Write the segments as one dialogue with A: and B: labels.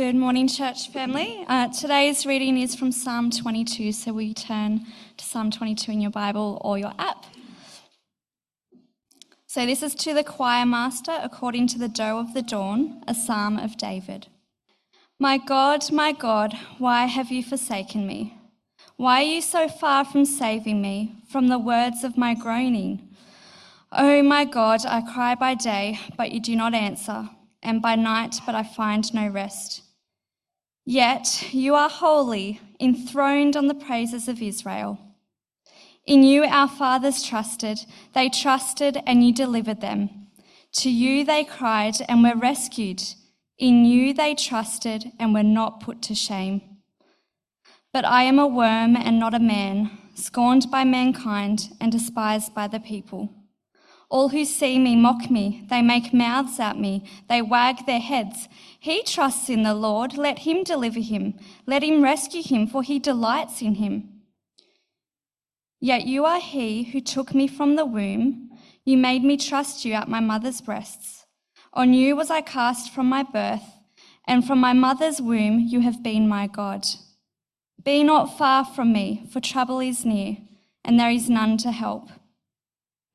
A: Good morning, church family. Uh, today's reading is from Psalm 22, so we turn to Psalm 22 in your Bible or your app. So, this is to the choir master according to the doe of the dawn, a psalm of David. My God, my God, why have you forsaken me? Why are you so far from saving me from the words of my groaning? Oh, my God, I cry by day, but you do not answer, and by night, but I find no rest. Yet you are holy, enthroned on the praises of Israel. In you our fathers trusted, they trusted, and you delivered them. To you they cried and were rescued. In you they trusted and were not put to shame. But I am a worm and not a man, scorned by mankind and despised by the people. All who see me mock me, they make mouths at me, they wag their heads. He trusts in the Lord, let him deliver him, let him rescue him, for he delights in him. Yet you are he who took me from the womb. You made me trust you at my mother's breasts. On you was I cast from my birth, and from my mother's womb you have been my God. Be not far from me, for trouble is near, and there is none to help.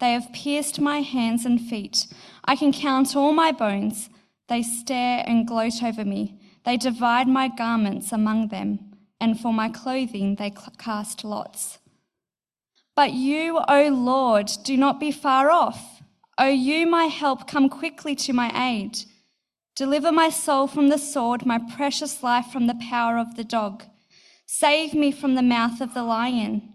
A: They have pierced my hands and feet. I can count all my bones. They stare and gloat over me. They divide my garments among them and for my clothing they cast lots. But you, O Lord, do not be far off. O you, my help, come quickly to my aid. Deliver my soul from the sword, my precious life from the power of the dog. Save me from the mouth of the lion.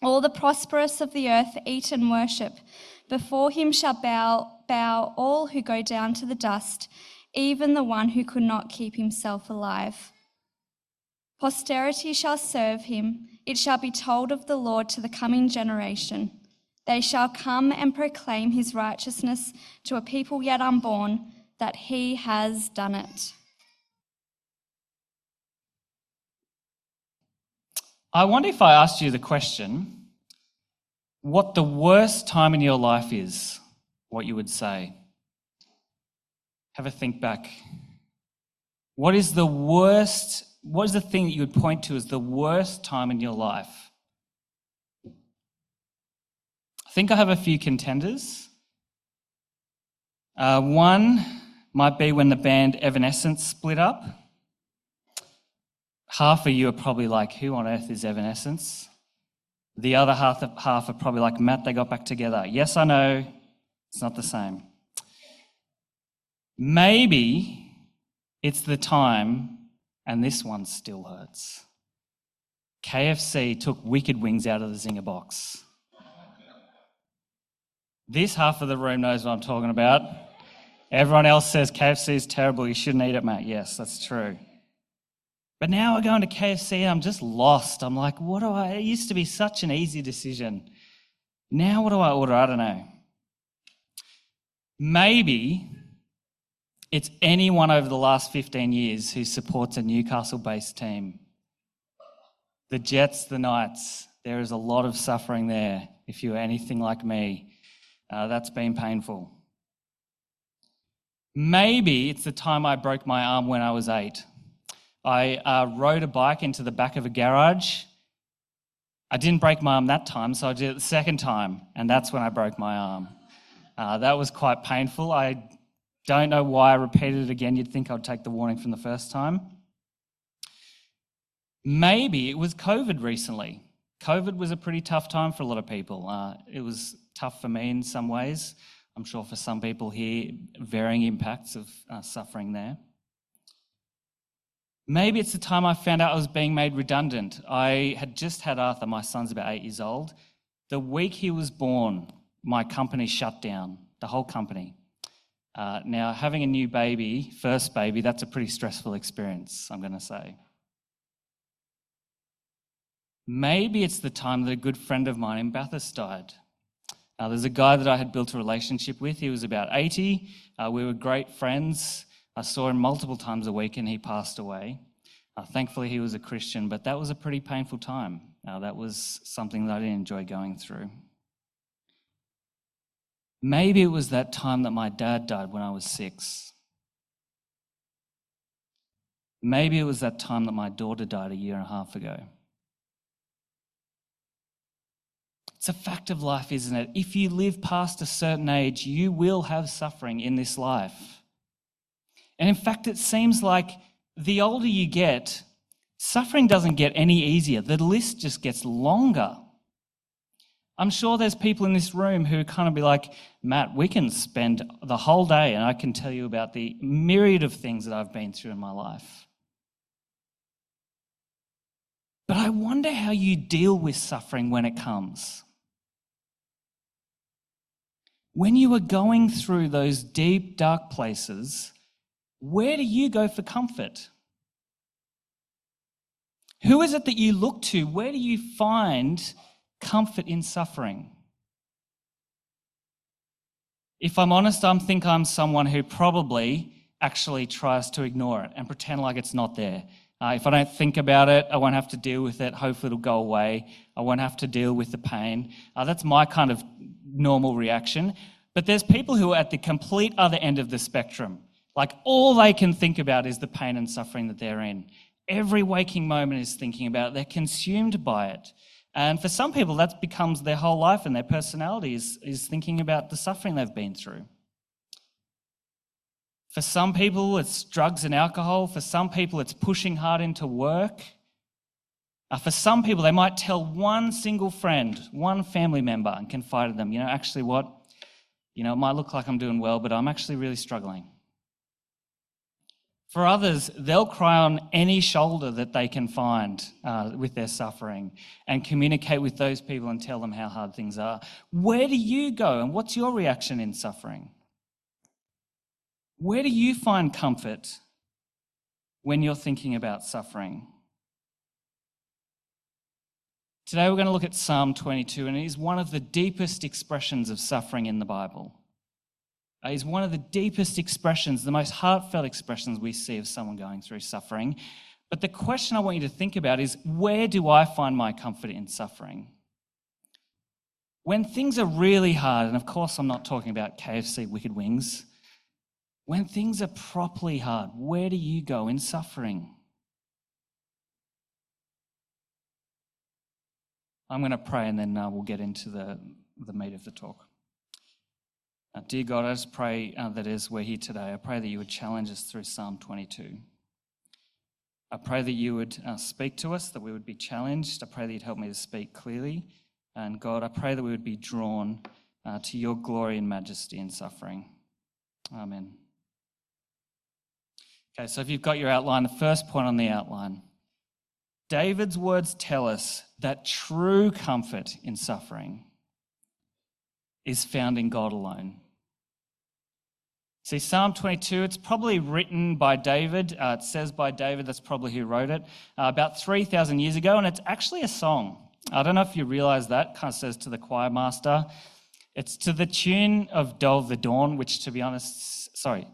A: All the prosperous of the earth eat and worship. Before him shall bow bow all who go down to the dust, even the one who could not keep himself alive. Posterity shall serve him. It shall be told of the Lord to the coming generation. They shall come and proclaim his righteousness to a people yet unborn, that he has done it.
B: I wonder if I asked you the question what the worst time in your life is what you would say. Have a think back. What is the worst, what is the thing that you would point to as the worst time in your life? I think I have a few contenders. Uh, one might be when the band Evanescence split up. Half of you are probably like, who on earth is Evanescence? The other half, half are probably like, Matt, they got back together. Yes, I know, it's not the same. Maybe it's the time, and this one still hurts. KFC took Wicked Wings out of the Zinger box. This half of the room knows what I'm talking about. Everyone else says KFC is terrible, you shouldn't eat it, mate. Yes, that's true. But now I go into KFC and I'm just lost. I'm like, what do I? It used to be such an easy decision. Now what do I order? I don't know. Maybe it's anyone over the last 15 years who supports a Newcastle based team. The Jets, the Knights, there is a lot of suffering there. If you're anything like me, uh, that's been painful. Maybe it's the time I broke my arm when I was eight. I uh, rode a bike into the back of a garage. I didn't break my arm that time, so I did it the second time, and that's when I broke my arm. Uh, that was quite painful. I don't know why I repeated it again. You'd think I'd take the warning from the first time. Maybe it was COVID recently. COVID was a pretty tough time for a lot of people. Uh, it was tough for me in some ways. I'm sure for some people here, varying impacts of uh, suffering there. Maybe it's the time I found out I was being made redundant. I had just had Arthur, my son's about eight years old. The week he was born, my company shut down, the whole company. Uh, now, having a new baby, first baby, that's a pretty stressful experience, I'm going to say. Maybe it's the time that a good friend of mine in Bathurst died. Uh, there's a guy that I had built a relationship with. He was about 80. Uh, we were great friends. I saw him multiple times a week and he passed away. Uh, thankfully, he was a Christian, but that was a pretty painful time. Uh, that was something that I didn't enjoy going through. Maybe it was that time that my dad died when I was six. Maybe it was that time that my daughter died a year and a half ago. It's a fact of life, isn't it? If you live past a certain age, you will have suffering in this life. And in fact, it seems like the older you get, suffering doesn't get any easier. The list just gets longer. I'm sure there's people in this room who kind of be like, Matt, we can spend the whole day and I can tell you about the myriad of things that I've been through in my life. But I wonder how you deal with suffering when it comes. When you are going through those deep, dark places, where do you go for comfort? Who is it that you look to? Where do you find comfort in suffering? If I'm honest, I think I'm someone who probably actually tries to ignore it and pretend like it's not there. Uh, if I don't think about it, I won't have to deal with it. Hopefully, it'll go away. I won't have to deal with the pain. Uh, that's my kind of normal reaction. But there's people who are at the complete other end of the spectrum. Like all they can think about is the pain and suffering that they're in. Every waking moment is thinking about it. They're consumed by it. And for some people, that becomes their whole life and their personality is, is thinking about the suffering they've been through. For some people, it's drugs and alcohol. For some people, it's pushing hard into work. Uh, for some people, they might tell one single friend, one family member, and confide in them, you know, actually, what? You know, it might look like I'm doing well, but I'm actually really struggling. For others, they'll cry on any shoulder that they can find uh, with their suffering and communicate with those people and tell them how hard things are. Where do you go and what's your reaction in suffering? Where do you find comfort when you're thinking about suffering? Today we're going to look at Psalm 22, and it is one of the deepest expressions of suffering in the Bible. It is one of the deepest expressions, the most heartfelt expressions we see of someone going through suffering. But the question I want you to think about is where do I find my comfort in suffering? When things are really hard, and of course I'm not talking about KFC wicked wings, when things are properly hard, where do you go in suffering? I'm going to pray and then uh, we'll get into the, the meat of the talk. Uh, dear God, I just pray uh, that as we're here today, I pray that you would challenge us through Psalm 22. I pray that you would uh, speak to us, that we would be challenged. I pray that you'd help me to speak clearly. And God, I pray that we would be drawn uh, to your glory and majesty in suffering. Amen. Okay, so if you've got your outline, the first point on the outline David's words tell us that true comfort in suffering is found in God alone. See, Psalm 22, it's probably written by David. Uh, it says by David, that's probably who wrote it, uh, about 3,000 years ago, and it's actually a song. I don't know if you realize that, kind of says to the choir master. It's to the tune of of the Dawn, which, to be honest, sorry,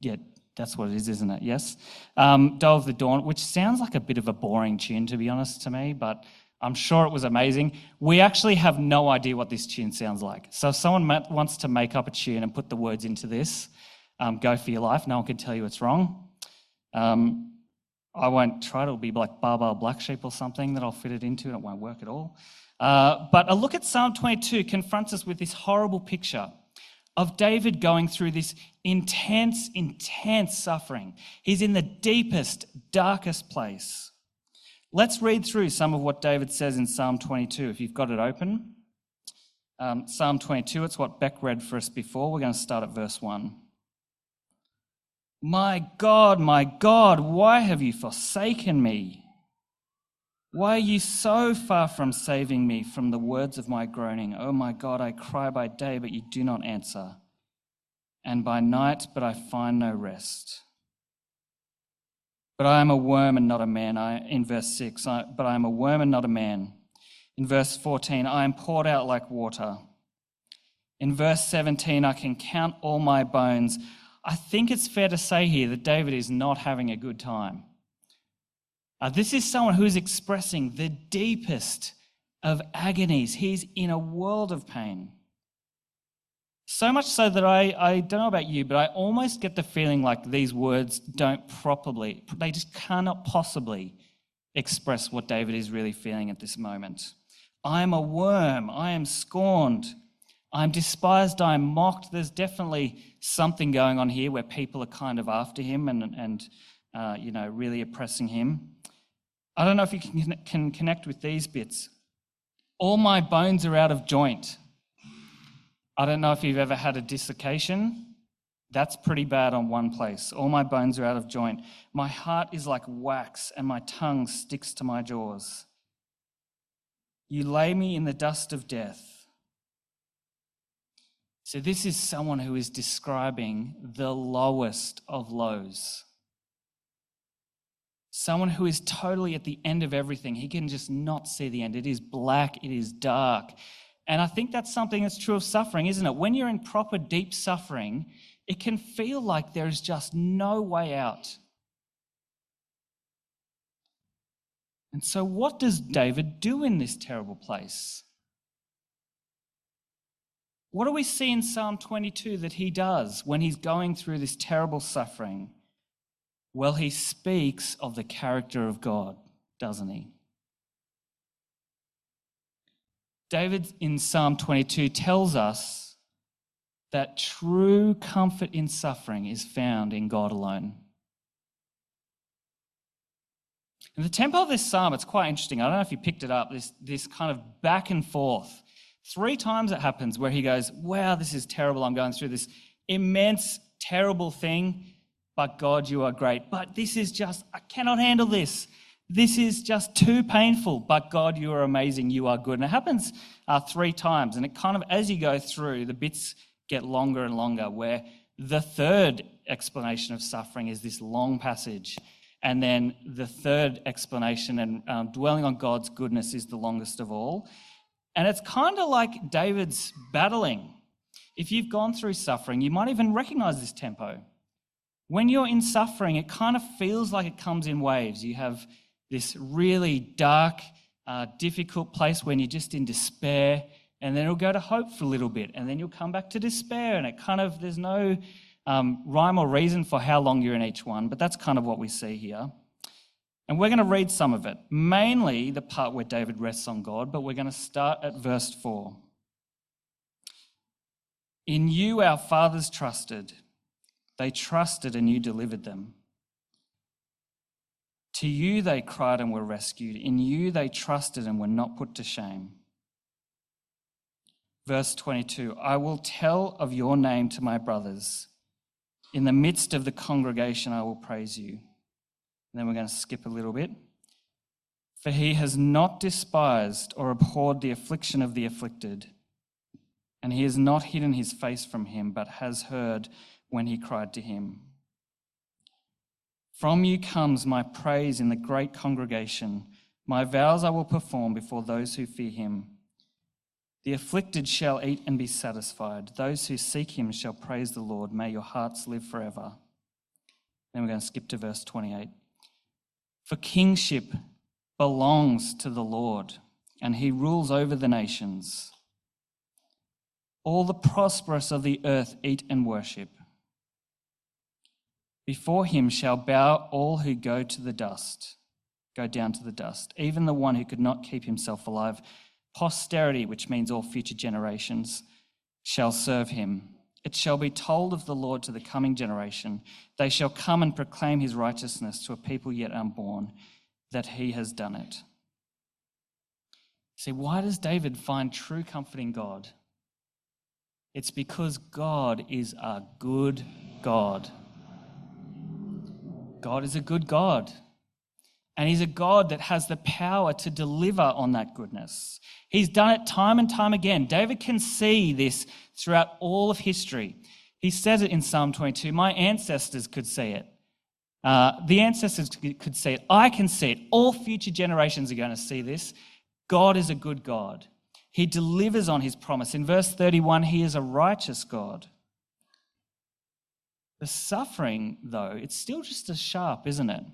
B: yeah, That's what it is, isn't it? Yes. Um, the Dawn, which sounds like a bit of a boring tune, to be honest, to me, but I'm sure it was amazing. We actually have no idea what this tune sounds like. So if someone wants to make up a tune and put the words into this, um, go for your life. No one can tell you it's wrong. Um, I won't try. It'll be like Baa Black Sheep or something that I'll fit it into, and it won't work at all. Uh, but a look at Psalm 22 confronts us with this horrible picture of David going through this intense, intense suffering. He's in the deepest, darkest place. Let's read through some of what David says in Psalm 22, if you've got it open. Um, Psalm 22, it's what Beck read for us before. We're going to start at verse 1. My God, my God, why have you forsaken me? Why are you so far from saving me from the words of my groaning? Oh my God, I cry by day, but you do not answer, and by night, but I find no rest. But I am a worm and not a man. I, in verse 6, I, but I am a worm and not a man. In verse 14, I am poured out like water. In verse 17, I can count all my bones. I think it's fair to say here that David is not having a good time. Uh, this is someone who is expressing the deepest of agonies. He's in a world of pain. So much so that I, I don't know about you, but I almost get the feeling like these words don't properly, they just cannot possibly express what David is really feeling at this moment. I am a worm. I am scorned. I'm despised. I'm mocked. There's definitely something going on here where people are kind of after him and, and uh, you know, really oppressing him. I don't know if you can, can connect with these bits. All my bones are out of joint. I don't know if you've ever had a dislocation. That's pretty bad on one place. All my bones are out of joint. My heart is like wax, and my tongue sticks to my jaws. You lay me in the dust of death. So, this is someone who is describing the lowest of lows. Someone who is totally at the end of everything. He can just not see the end. It is black, it is dark. And I think that's something that's true of suffering, isn't it? When you're in proper deep suffering, it can feel like there is just no way out. And so, what does David do in this terrible place? What do we see in Psalm 22 that he does when he's going through this terrible suffering? Well, he speaks of the character of God, doesn't he? David in Psalm 22 tells us that true comfort in suffering is found in God alone. And the tempo of this psalm, it's quite interesting. I don't know if you picked it up, this, this kind of back and forth. Three times it happens where he goes, Wow, this is terrible. I'm going through this immense, terrible thing, but God, you are great. But this is just, I cannot handle this. This is just too painful, but God, you are amazing, you are good. And it happens uh, three times. And it kind of, as you go through, the bits get longer and longer, where the third explanation of suffering is this long passage. And then the third explanation and um, dwelling on God's goodness is the longest of all. And it's kind of like David's battling. If you've gone through suffering, you might even recognize this tempo. When you're in suffering, it kind of feels like it comes in waves. You have this really dark, uh, difficult place when you're just in despair, and then it'll go to hope for a little bit, and then you'll come back to despair, and it kind of, there's no um, rhyme or reason for how long you're in each one, but that's kind of what we see here. And we're going to read some of it, mainly the part where David rests on God, but we're going to start at verse 4. In you our fathers trusted, they trusted and you delivered them. To you they cried and were rescued. In you they trusted and were not put to shame. Verse 22 I will tell of your name to my brothers. In the midst of the congregation, I will praise you. Then we're going to skip a little bit. For he has not despised or abhorred the affliction of the afflicted, and he has not hidden his face from him, but has heard when he cried to him. From you comes my praise in the great congregation. My vows I will perform before those who fear him. The afflicted shall eat and be satisfied. Those who seek him shall praise the Lord. May your hearts live forever. Then we're going to skip to verse 28. For kingship belongs to the Lord, and he rules over the nations. All the prosperous of the earth eat and worship. Before him shall bow all who go to the dust, go down to the dust, even the one who could not keep himself alive. Posterity, which means all future generations, shall serve him. It shall be told of the Lord to the coming generation. They shall come and proclaim his righteousness to a people yet unborn, that he has done it. See, why does David find true comfort in God? It's because God is a good God. God is a good God. And He's a God that has the power to deliver on that goodness. He's done it time and time again. David can see this throughout all of history. He says it in Psalm 22 My ancestors could see it. Uh, the ancestors could see it. I can see it. All future generations are going to see this. God is a good God. He delivers on his promise. In verse 31, he is a righteous God. The suffering, though, it's still just as sharp, isn't it?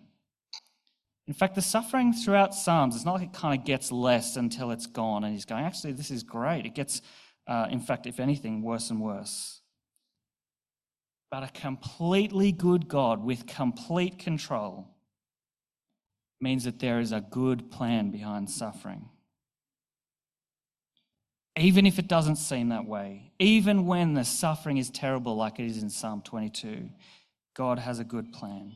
B: In fact, the suffering throughout Psalms, it's not like it kind of gets less until it's gone and he's going, actually, this is great. It gets, uh, in fact, if anything, worse and worse. But a completely good God with complete control means that there is a good plan behind suffering. Even if it doesn't seem that way, even when the suffering is terrible, like it is in Psalm 22, God has a good plan.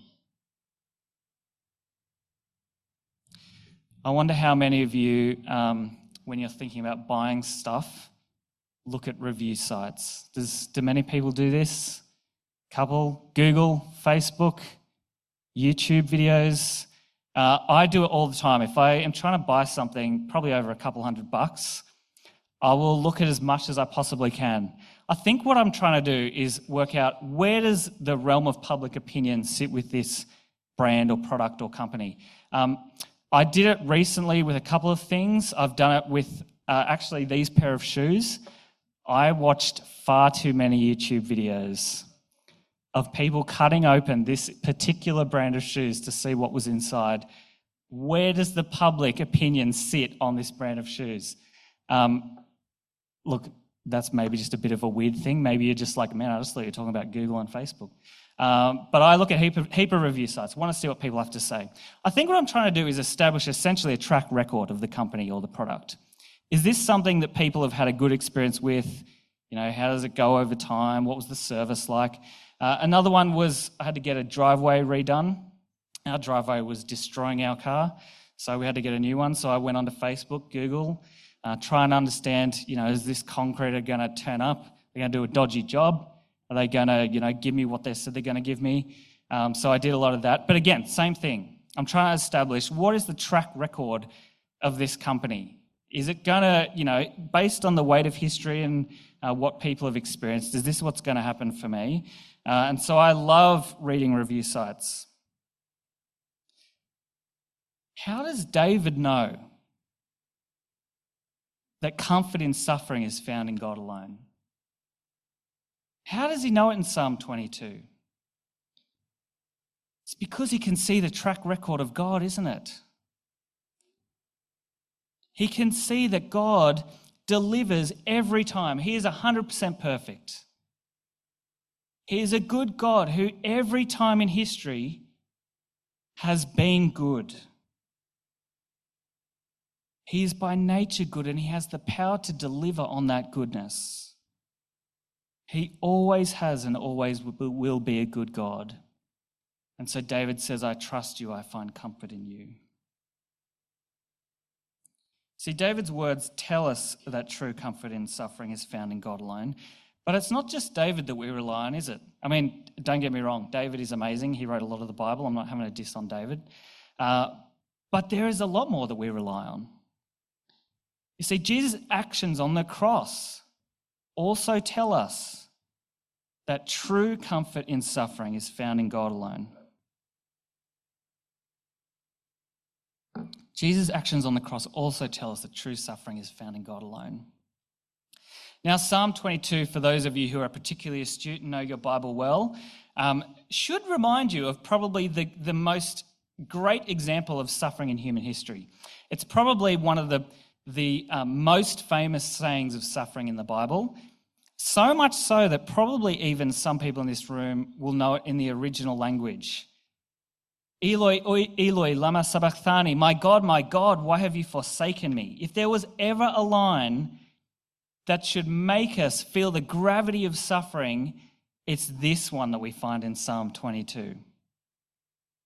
B: I wonder how many of you, um, when you're thinking about buying stuff, look at review sites. Does, do many people do this? Couple, Google, Facebook, YouTube videos. Uh, I do it all the time. If I am trying to buy something, probably over a couple hundred bucks, I will look at as much as I possibly can. I think what I'm trying to do is work out where does the realm of public opinion sit with this brand or product or company. Um, I did it recently with a couple of things. I've done it with uh, actually these pair of shoes. I watched far too many YouTube videos of people cutting open this particular brand of shoes to see what was inside. Where does the public opinion sit on this brand of shoes? Um, look, that's maybe just a bit of a weird thing. Maybe you're just like, man, I just thought you were talking about Google and Facebook. Um, but I look at heap of, heap of review sites, want to see what people have to say. I think what I'm trying to do is establish essentially a track record of the company or the product. Is this something that people have had a good experience with? You know, how does it go over time? What was the service like? Uh, another one was I had to get a driveway redone. Our driveway was destroying our car, so we had to get a new one. So I went onto Facebook, Google, uh, try and understand, you know, is this concreter going to turn up? They're going to do a dodgy job. Are they going to, you know, give me what they said they're going to give me? Um, so I did a lot of that. But again, same thing. I'm trying to establish what is the track record of this company. Is it going to, you know, based on the weight of history and uh, what people have experienced, is this what's going to happen for me? Uh, and so I love reading review sites. How does David know that comfort in suffering is found in God alone. How does he know it in Psalm 22? It's because he can see the track record of God, isn't it? He can see that God delivers every time. He is 100% perfect. He is a good God who, every time in history, has been good. He is by nature good and he has the power to deliver on that goodness. He always has and always will be a good God. And so David says, I trust you, I find comfort in you. See, David's words tell us that true comfort in suffering is found in God alone. But it's not just David that we rely on, is it? I mean, don't get me wrong, David is amazing. He wrote a lot of the Bible. I'm not having a diss on David. Uh, but there is a lot more that we rely on. You see, Jesus' actions on the cross also tell us that true comfort in suffering is found in God alone. Jesus' actions on the cross also tell us that true suffering is found in God alone. Now, Psalm 22, for those of you who are particularly astute and know your Bible well, um, should remind you of probably the, the most great example of suffering in human history. It's probably one of the, the um, most famous sayings of suffering in the Bible. So much so that probably even some people in this room will know it in the original language. Eloi, Eloi, lama sabachthani, my God, my God, why have you forsaken me? If there was ever a line that should make us feel the gravity of suffering, it's this one that we find in Psalm 22.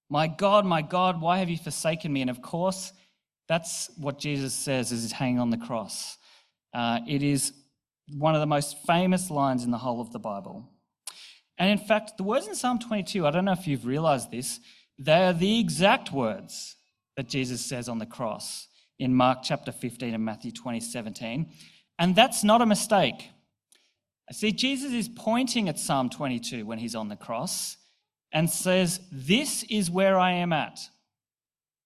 B: My God, my God, why have you forsaken me? And of course, that's what Jesus says as he's hanging on the cross. Uh, it is one of the most famous lines in the whole of the Bible. And in fact, the words in Psalm 22, I don't know if you've realized this, they are the exact words that Jesus says on the cross in Mark chapter 15 and Matthew 20, 17. And that's not a mistake. See, Jesus is pointing at Psalm 22 when he's on the cross and says, This is where I am at.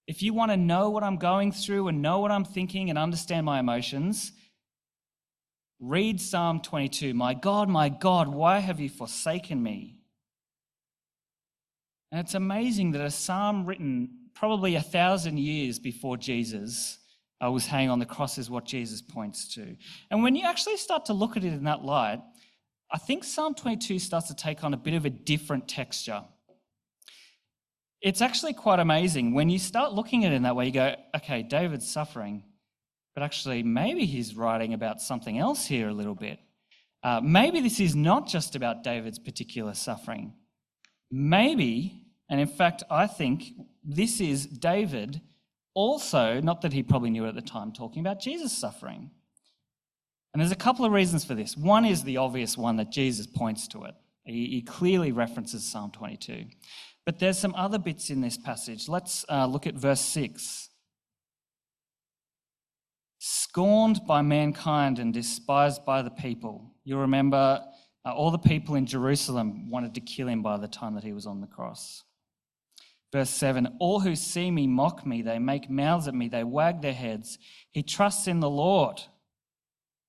B: If you want to know what I'm going through and know what I'm thinking and understand my emotions, read Psalm 22. My God, my God, why have you forsaken me? And it's amazing that a psalm written probably a thousand years before Jesus uh, was hanging on the cross is what Jesus points to. And when you actually start to look at it in that light, I think Psalm 22 starts to take on a bit of a different texture. It's actually quite amazing. When you start looking at it in that way, you go, okay, David's suffering, but actually, maybe he's writing about something else here a little bit. Uh, maybe this is not just about David's particular suffering. Maybe, and in fact, I think this is David also, not that he probably knew it at the time, talking about Jesus' suffering. And there's a couple of reasons for this. One is the obvious one that Jesus points to it. He, he clearly references Psalm 22. But there's some other bits in this passage. Let's uh, look at verse 6. Scorned by mankind and despised by the people. You remember uh, all the people in Jerusalem wanted to kill him by the time that he was on the cross. Verse 7 All who see me mock me, they make mouths at me, they wag their heads. He trusts in the Lord.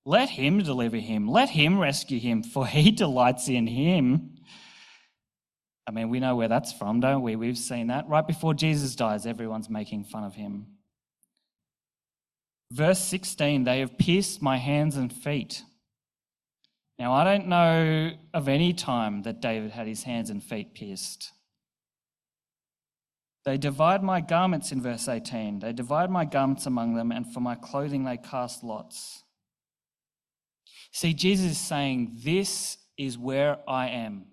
B: Let him deliver him, let him rescue him, for he delights in him. I mean, we know where that's from, don't we? We've seen that. Right before Jesus dies, everyone's making fun of him. Verse 16 They have pierced my hands and feet. Now, I don't know of any time that David had his hands and feet pierced. They divide my garments in verse 18. They divide my garments among them, and for my clothing they cast lots. See, Jesus is saying, This is where I am.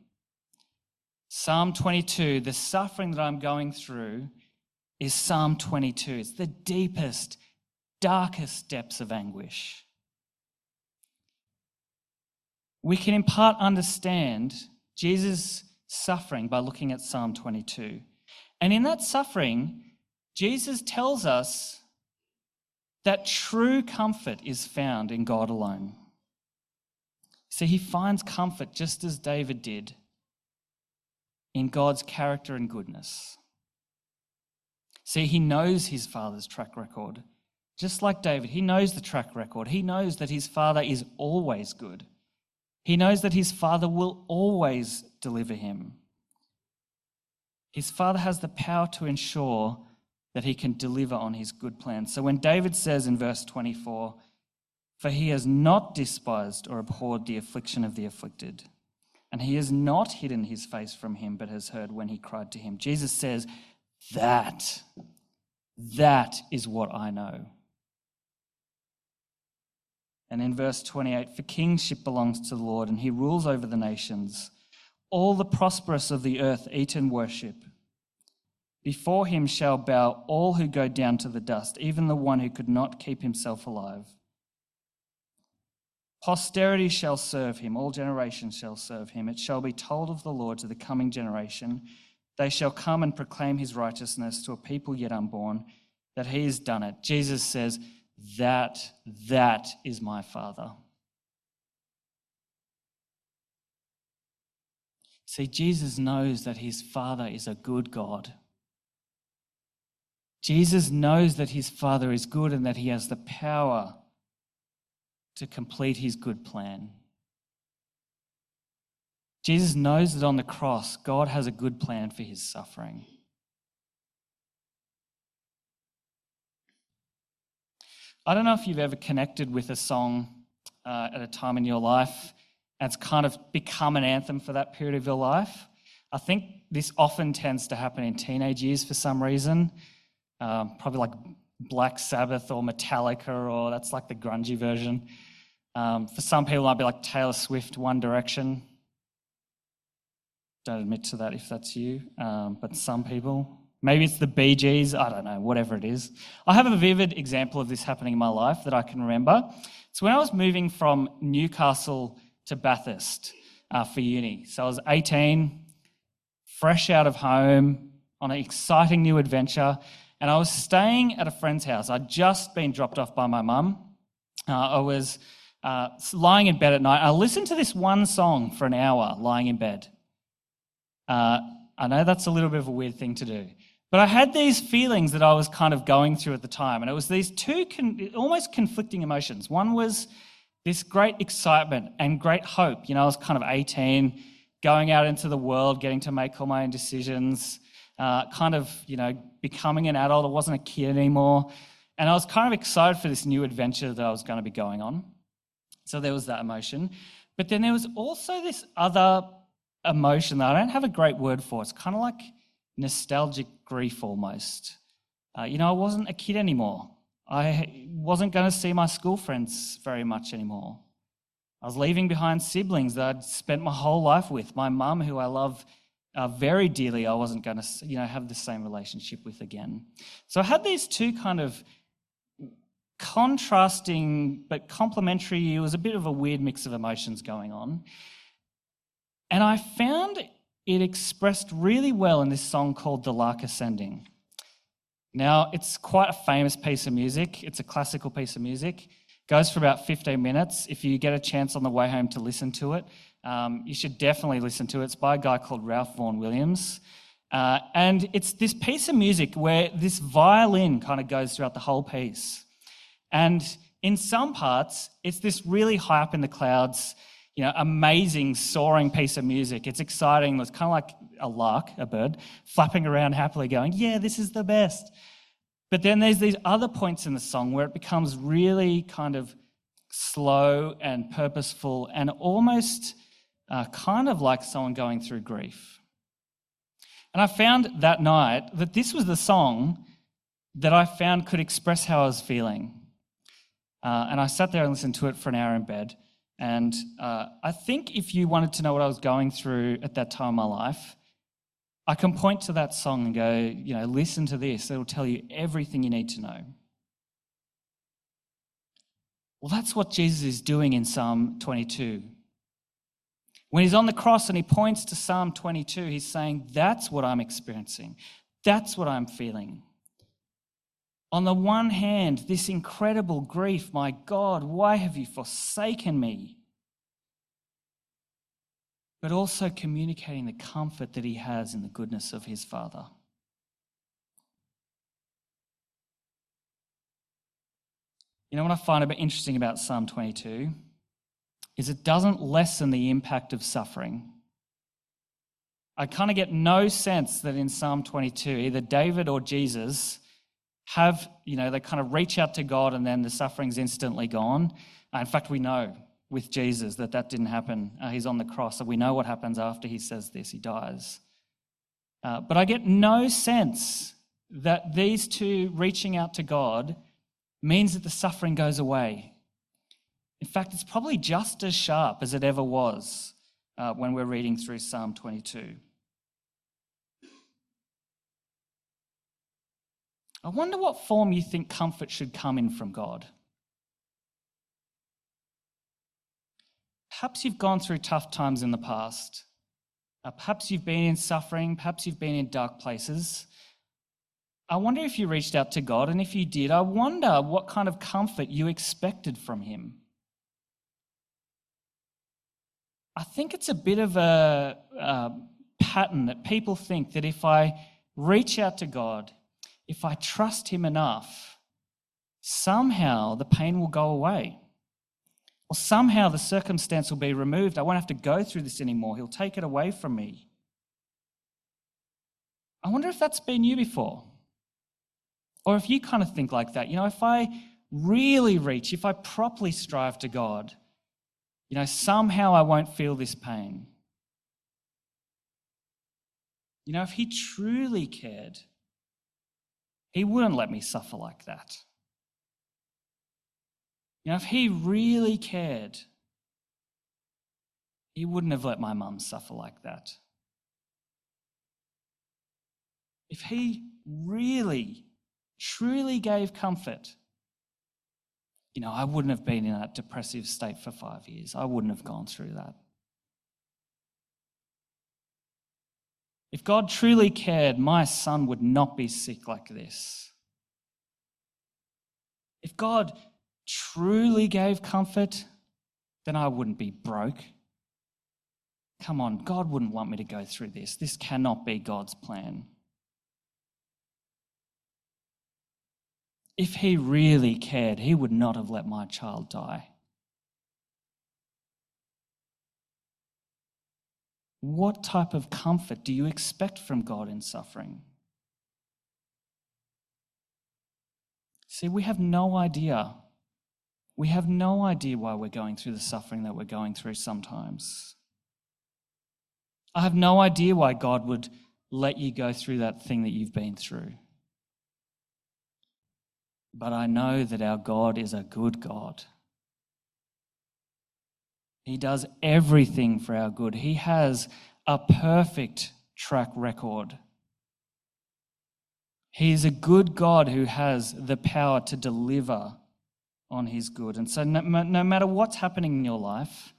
B: Psalm 22, the suffering that I'm going through is Psalm 22. It's the deepest, darkest depths of anguish. We can in part understand Jesus' suffering by looking at Psalm 22. And in that suffering, Jesus tells us that true comfort is found in God alone. See, he finds comfort just as David did in God's character and goodness. See, he knows his father's track record. Just like David, he knows the track record. He knows that his father is always good. He knows that his father will always deliver him. His father has the power to ensure that he can deliver on his good plan. So when David says in verse 24, For he has not despised or abhorred the affliction of the afflicted, and he has not hidden his face from him, but has heard when he cried to him. Jesus says, That, that is what I know. And in verse 28, For kingship belongs to the Lord, and he rules over the nations. All the prosperous of the earth eat and worship. Before him shall bow all who go down to the dust, even the one who could not keep himself alive. Posterity shall serve him, all generations shall serve him. It shall be told of the Lord to the coming generation. They shall come and proclaim his righteousness to a people yet unborn, that he has done it. Jesus says, That, that is my Father. See, Jesus knows that his Father is a good God. Jesus knows that his Father is good and that he has the power to complete his good plan. Jesus knows that on the cross, God has a good plan for his suffering. I don't know if you've ever connected with a song uh, at a time in your life and it's kind of become an anthem for that period of your life. I think this often tends to happen in teenage years for some reason, um, probably like Black Sabbath or Metallica, or that's like the grungy version. Um, for some people, it might be like Taylor Swift, One Direction. Don't admit to that if that's you, um, but some people. Maybe it's the Bee Gees, I don't know, whatever it is. I have a vivid example of this happening in my life that I can remember. It's when I was moving from Newcastle to Bathurst uh, for uni. So I was 18, fresh out of home, on an exciting new adventure, and I was staying at a friend's house. I'd just been dropped off by my mum. Uh, I was uh, lying in bed at night. I listened to this one song for an hour lying in bed. Uh, I know that's a little bit of a weird thing to do. But I had these feelings that I was kind of going through at the time, and it was these two con- almost conflicting emotions. One was this great excitement and great hope. You know, I was kind of 18, going out into the world, getting to make all my own decisions, uh, kind of, you know, becoming an adult. I wasn't a kid anymore. And I was kind of excited for this new adventure that I was going to be going on. So there was that emotion. But then there was also this other emotion that I don't have a great word for. It's kind of like nostalgic grief almost. Uh, you know, I wasn't a kid anymore. I wasn't going to see my school friends very much anymore. I was leaving behind siblings that I'd spent my whole life with. My mum, who I love uh, very dearly, I wasn't going to, you know, have the same relationship with again. So I had these two kind of contrasting but complementary. It was a bit of a weird mix of emotions going on. And I found it expressed really well in this song called The Lark Ascending. Now, it's quite a famous piece of music. It's a classical piece of music. It goes for about 15 minutes. If you get a chance on the way home to listen to it, um, you should definitely listen to it. It's by a guy called Ralph Vaughan Williams. Uh, and it's this piece of music where this violin kind of goes throughout the whole piece. And in some parts, it's this really high up in the clouds, you know, amazing soaring piece of music. It's exciting. It's kind of like a lark, a bird, flapping around happily, going, Yeah, this is the best. But then there's these other points in the song where it becomes really kind of slow and purposeful and almost uh, kind of like someone going through grief. And I found that night that this was the song that I found could express how I was feeling. Uh, and I sat there and listened to it for an hour in bed. And uh, I think if you wanted to know what I was going through at that time in my life, I can point to that song and go, you know, listen to this. It'll tell you everything you need to know. Well, that's what Jesus is doing in Psalm 22. When he's on the cross and he points to Psalm 22, he's saying, That's what I'm experiencing. That's what I'm feeling. On the one hand, this incredible grief, my God, why have you forsaken me? But also communicating the comfort that he has in the goodness of his Father. You know what I find a bit interesting about Psalm 22 is it doesn't lessen the impact of suffering. I kind of get no sense that in Psalm 22, either David or Jesus have, you know, they kind of reach out to God and then the suffering's instantly gone. Uh, in fact, we know with Jesus that that didn't happen. Uh, he's on the cross, and we know what happens after he says this he dies. Uh, but I get no sense that these two reaching out to God means that the suffering goes away. In fact, it's probably just as sharp as it ever was uh, when we're reading through Psalm 22. I wonder what form you think comfort should come in from God. Perhaps you've gone through tough times in the past. Uh, perhaps you've been in suffering. Perhaps you've been in dark places. I wonder if you reached out to God, and if you did, I wonder what kind of comfort you expected from Him. I think it's a bit of a, a pattern that people think that if I reach out to God, if I trust Him enough, somehow the pain will go away. Or somehow the circumstance will be removed. I won't have to go through this anymore. He'll take it away from me. I wonder if that's been you before. Or if you kind of think like that. You know, if I really reach, if I properly strive to God, you know, somehow I won't feel this pain. You know, if He truly cared, He wouldn't let me suffer like that. You know, if He really cared, He wouldn't have let my mum suffer like that. If He really, truly gave comfort, you know, I wouldn't have been in that depressive state for five years. I wouldn't have gone through that. If God truly cared, my son would not be sick like this. If God truly gave comfort, then I wouldn't be broke. Come on, God wouldn't want me to go through this. This cannot be God's plan. If he really cared, he would not have let my child die. What type of comfort do you expect from God in suffering? See, we have no idea. We have no idea why we're going through the suffering that we're going through sometimes. I have no idea why God would let you go through that thing that you've been through. But I know that our God is a good God. He does everything for our good. He has a perfect track record. He is a good God who has the power to deliver on his good. And so, no, no, matter what's happening in your life,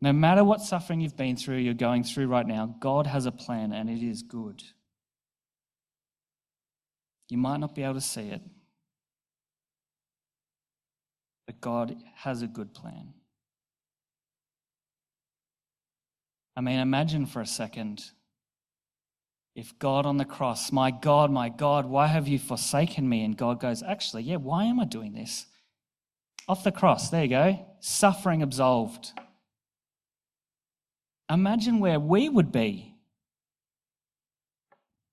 B: no matter what suffering you've been through, you're going through right now, God has a plan and it is good. You might not be able to see it, but God has a good plan. I mean, imagine for a second if God on the cross, my God, my God, why have you forsaken me? And God goes, actually, yeah, why am I doing this? Off the cross, there you go, suffering absolved. Imagine where we would be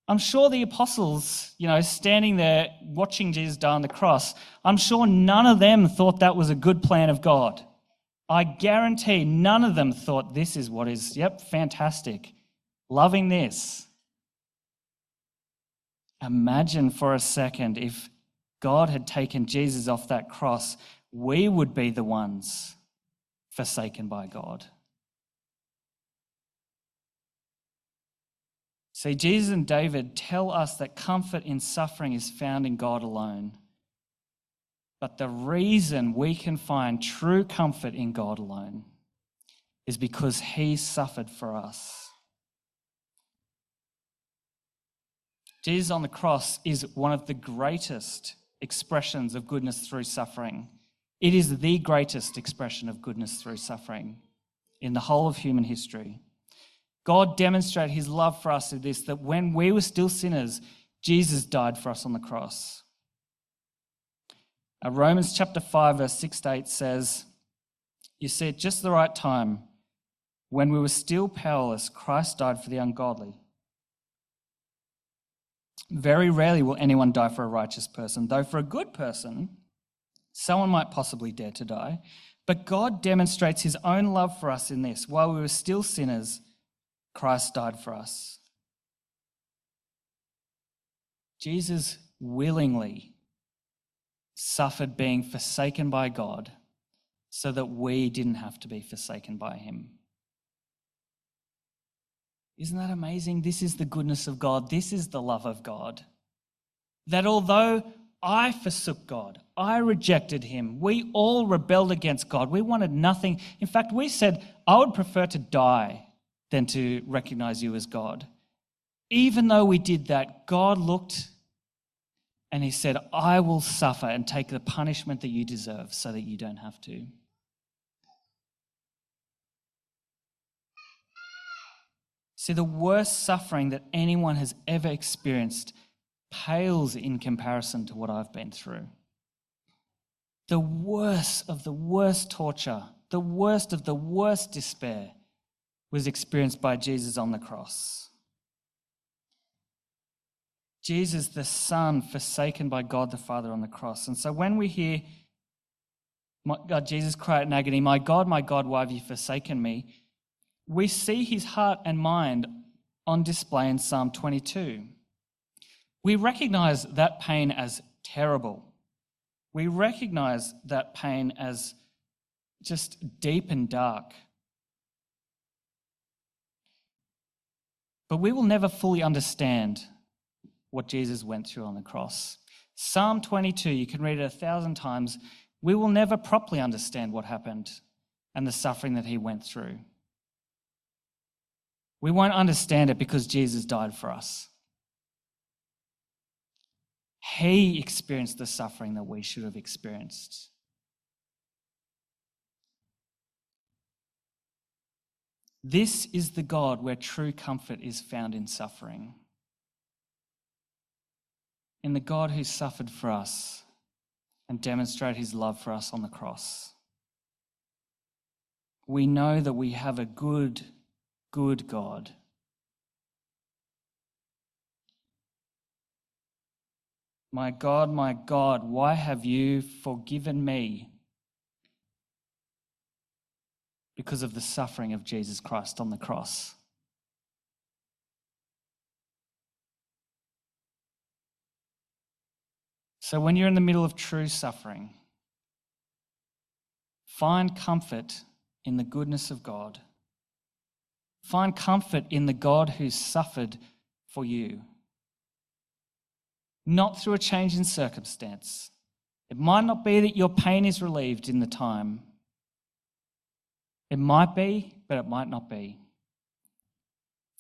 B: I'm sure the apostles, you know, standing there watching Jesus die on the cross, I'm sure none of them thought that was a good plan of God. I guarantee none of them thought this is what is, yep, fantastic. Loving this. Imagine for a second if God had taken Jesus off that cross, we would be the ones forsaken by God. See, Jesus and David tell us that comfort in suffering is found in God alone. But the reason we can find true comfort in God alone is because he suffered for us. Jesus on the cross is one of the greatest expressions of goodness through suffering. It is the greatest expression of goodness through suffering in the whole of human history. God demonstrated his love for us in this that when we were still sinners, Jesus died for us on the cross. Uh, Romans chapter 5, verse 6 to 8 says, You see, at just the right time, when we were still powerless, Christ died for the ungodly. Very rarely will anyone die for a righteous person, though for a good person, someone might possibly dare to die. But God demonstrates his own love for us in this while we were still sinners, Christ died for us. Jesus willingly suffered being forsaken by God so that we didn't have to be forsaken by him. Isn't that amazing? This is the goodness of God. This is the love of God. That although I forsook God, I rejected him, we all rebelled against God. We wanted nothing. In fact, we said, I would prefer to die than to recognize you as God. Even though we did that, God looked and He said, I will suffer and take the punishment that you deserve so that you don't have to. See, the worst suffering that anyone has ever experienced pales in comparison to what I've been through. the worst of the worst torture, the worst of the worst despair was experienced by Jesus on the cross. Jesus, the Son, forsaken by God the Father on the cross. And so when we hear God, Jesus cry in agony, My God, my God, why have you forsaken me? We see his heart and mind on display in Psalm 22. We recognize that pain as terrible. We recognize that pain as just deep and dark. But we will never fully understand what Jesus went through on the cross. Psalm 22, you can read it a thousand times. We will never properly understand what happened and the suffering that he went through. We won't understand it because Jesus died for us. He experienced the suffering that we should have experienced. This is the God where true comfort is found in suffering. In the God who suffered for us and demonstrated his love for us on the cross. We know that we have a good, good God. My God, my God, why have you forgiven me? Because of the suffering of Jesus Christ on the cross. So, when you're in the middle of true suffering, find comfort in the goodness of God. Find comfort in the God who suffered for you not through a change in circumstance. It might not be that your pain is relieved in the time. It might be, but it might not be.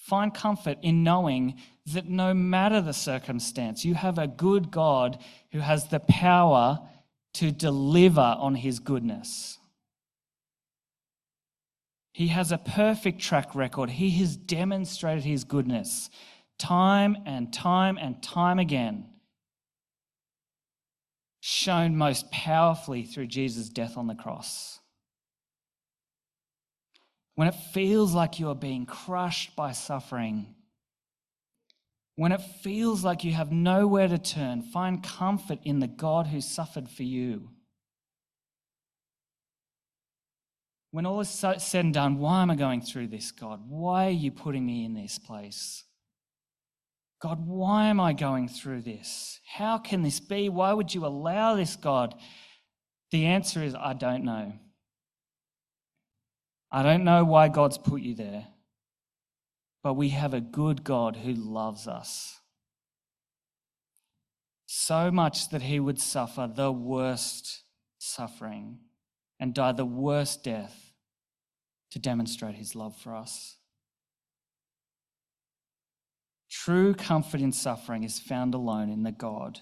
B: Find comfort in knowing that no matter the circumstance, you have a good God who has the power to deliver on his goodness. He has a perfect track record. He has demonstrated his goodness time and time and time again shown most powerfully through Jesus' death on the cross. When it feels like you are being crushed by suffering, when it feels like you have nowhere to turn, find comfort in the God who suffered for you. When all is said and done, why am I going through this, God? Why are you putting me in this place? God, why am I going through this? How can this be? Why would you allow this, God? The answer is I don't know. I don't know why God's put you there, but we have a good God who loves us. So much that he would suffer the worst suffering and die the worst death to demonstrate his love for us. True comfort in suffering is found alone in the God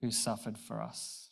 B: who suffered for us.